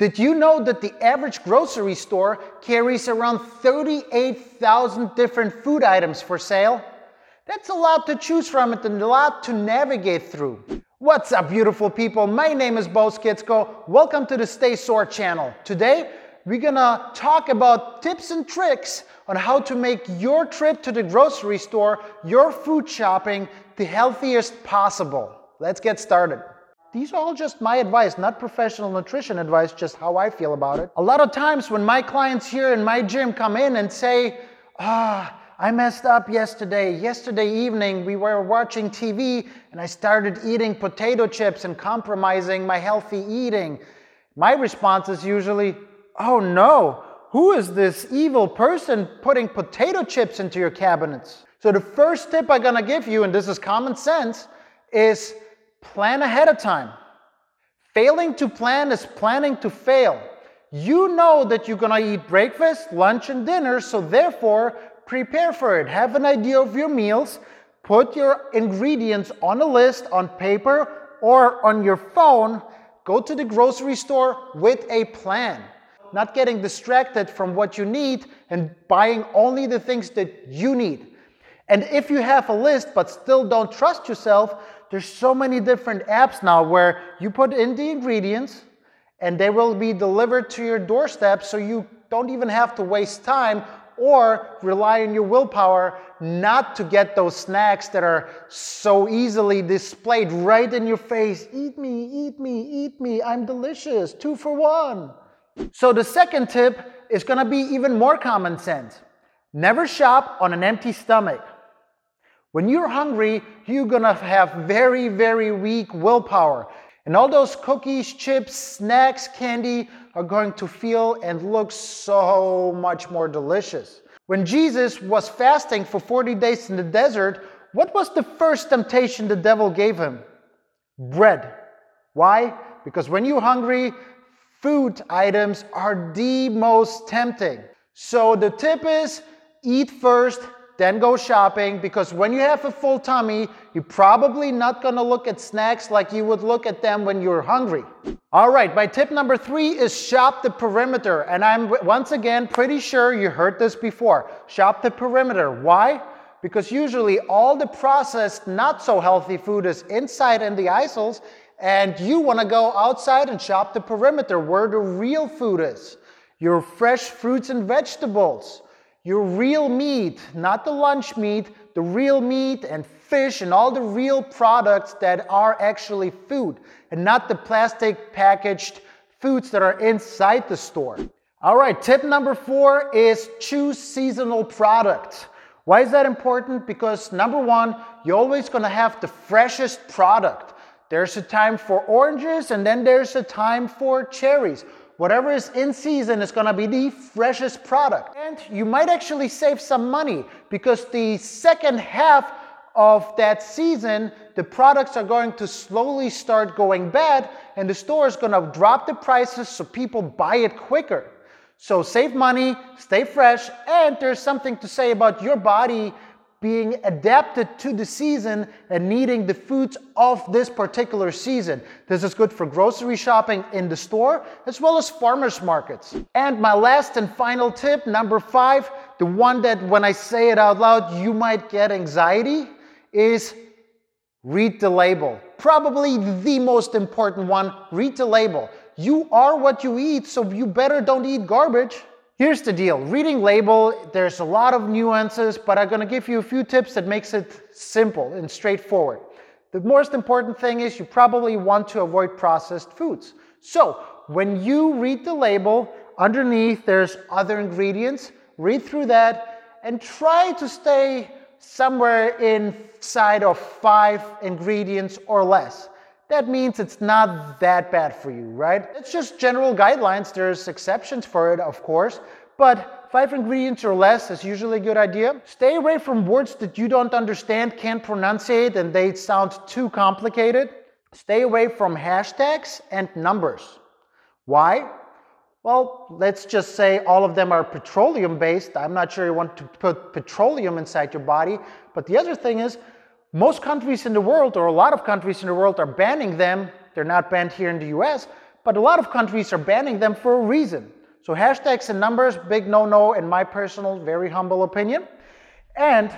Did you know that the average grocery store carries around 38,000 different food items for sale? That's a lot to choose from and a lot to navigate through. What's up, beautiful people? My name is Bo Skitsko. Welcome to the Stay Sore channel. Today, we're gonna talk about tips and tricks on how to make your trip to the grocery store, your food shopping, the healthiest possible. Let's get started. These are all just my advice, not professional nutrition advice, just how I feel about it. A lot of times when my clients here in my gym come in and say, ah, I messed up yesterday. Yesterday evening, we were watching TV and I started eating potato chips and compromising my healthy eating. My response is usually, oh no, who is this evil person putting potato chips into your cabinets? So, the first tip I'm gonna give you, and this is common sense, is Plan ahead of time. Failing to plan is planning to fail. You know that you're gonna eat breakfast, lunch, and dinner, so therefore prepare for it. Have an idea of your meals, put your ingredients on a list on paper or on your phone. Go to the grocery store with a plan. Not getting distracted from what you need and buying only the things that you need. And if you have a list but still don't trust yourself, there's so many different apps now where you put in the ingredients and they will be delivered to your doorstep so you don't even have to waste time or rely on your willpower not to get those snacks that are so easily displayed right in your face. Eat me, eat me, eat me. I'm delicious. Two for one. So, the second tip is to be even more common sense. Never shop on an empty stomach. When you're hungry, you're gonna have very, very weak willpower. And all those cookies, chips, snacks, candy are going to feel and look so much more delicious. When Jesus was fasting for 40 days in the desert, what was the first temptation the devil gave him? Bread. Why? Because when you're hungry, food items are the most tempting. So the tip is eat first, then go shopping because when you have a full tummy, you're probably not gonna look at snacks like you would look at them when you're hungry. All right, my tip number three is shop the perimeter. And I'm once again pretty sure you heard this before. Shop the perimeter. Why? Because usually all the processed, not so healthy food is inside in the aisles, and you wanna go outside and shop the perimeter where the real food is. Your fresh fruits and vegetables your real meat, not the lunch meat, the real meat and fish and all the real products that are actually food and not the plastic packaged foods that are inside the store. All right, tip number four is choose seasonal products. Why is that important? Because number one, you're always gonna have the freshest product. There's a time for oranges and then there's a time for cherries. Whatever is in season is gonna be the freshest product. And you might actually save some money because the second half of that season, the products are going to slowly start going bad and the store is gonna drop the prices so people buy it quicker. So save money, stay fresh, and there's something to say about your body being adapted to the season and needing the foods of this particular season. This is good for grocery shopping in the store as well as farmers markets. And my last and final tip, number five, the one that when I say it out loud you might get anxiety, is read the label. Probably the most important one read the label. You are what you eat, so you better don't eat garbage. Here's the deal. Reading label, there's a lot of nuances, but I'm to give you a few tips that makes it simple and straightforward. The most important thing is you probably want to avoid processed foods. So, when you read the label, underneath there's other ingredients. Read through that and try to stay somewhere inside of five ingredients or less that means it's not that bad for you, right? It's just general guidelines. There's exceptions for it, of course, but five ingredients or less is usually a good idea. Stay away from words that you don't understand, can't pronunciate, and they sound too complicated. Stay away from hashtags and numbers. Why? Well, let's just say all of them are petroleum based. I'm not sure you want to put petroleum inside your body, but the other thing is most countries in the world, or a lot of countries in the world, are banning them. They're not banned here in the US, but a lot of countries are banning them for a reason. So hashtags and numbers, big no-no in my personal, very humble opinion. And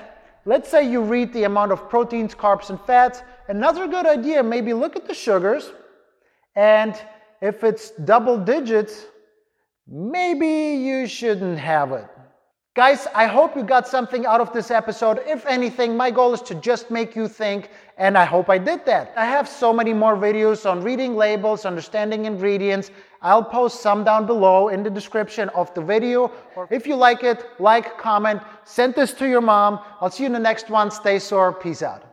let's say you read the amount of proteins, carbs, and fats. Another good idea, maybe look at the sugars. And if it's double digits, maybe you shouldn't have it. Guys, I hope you got something out of this episode. If anything, my goal is to just make you think, and I hope I did that. I have so many more videos on reading labels, understanding ingredients. I'll post some down below in the description of the video. If you like it, like, comment, send this to your mom. I'll see you in the next one. Stay sore. Peace out.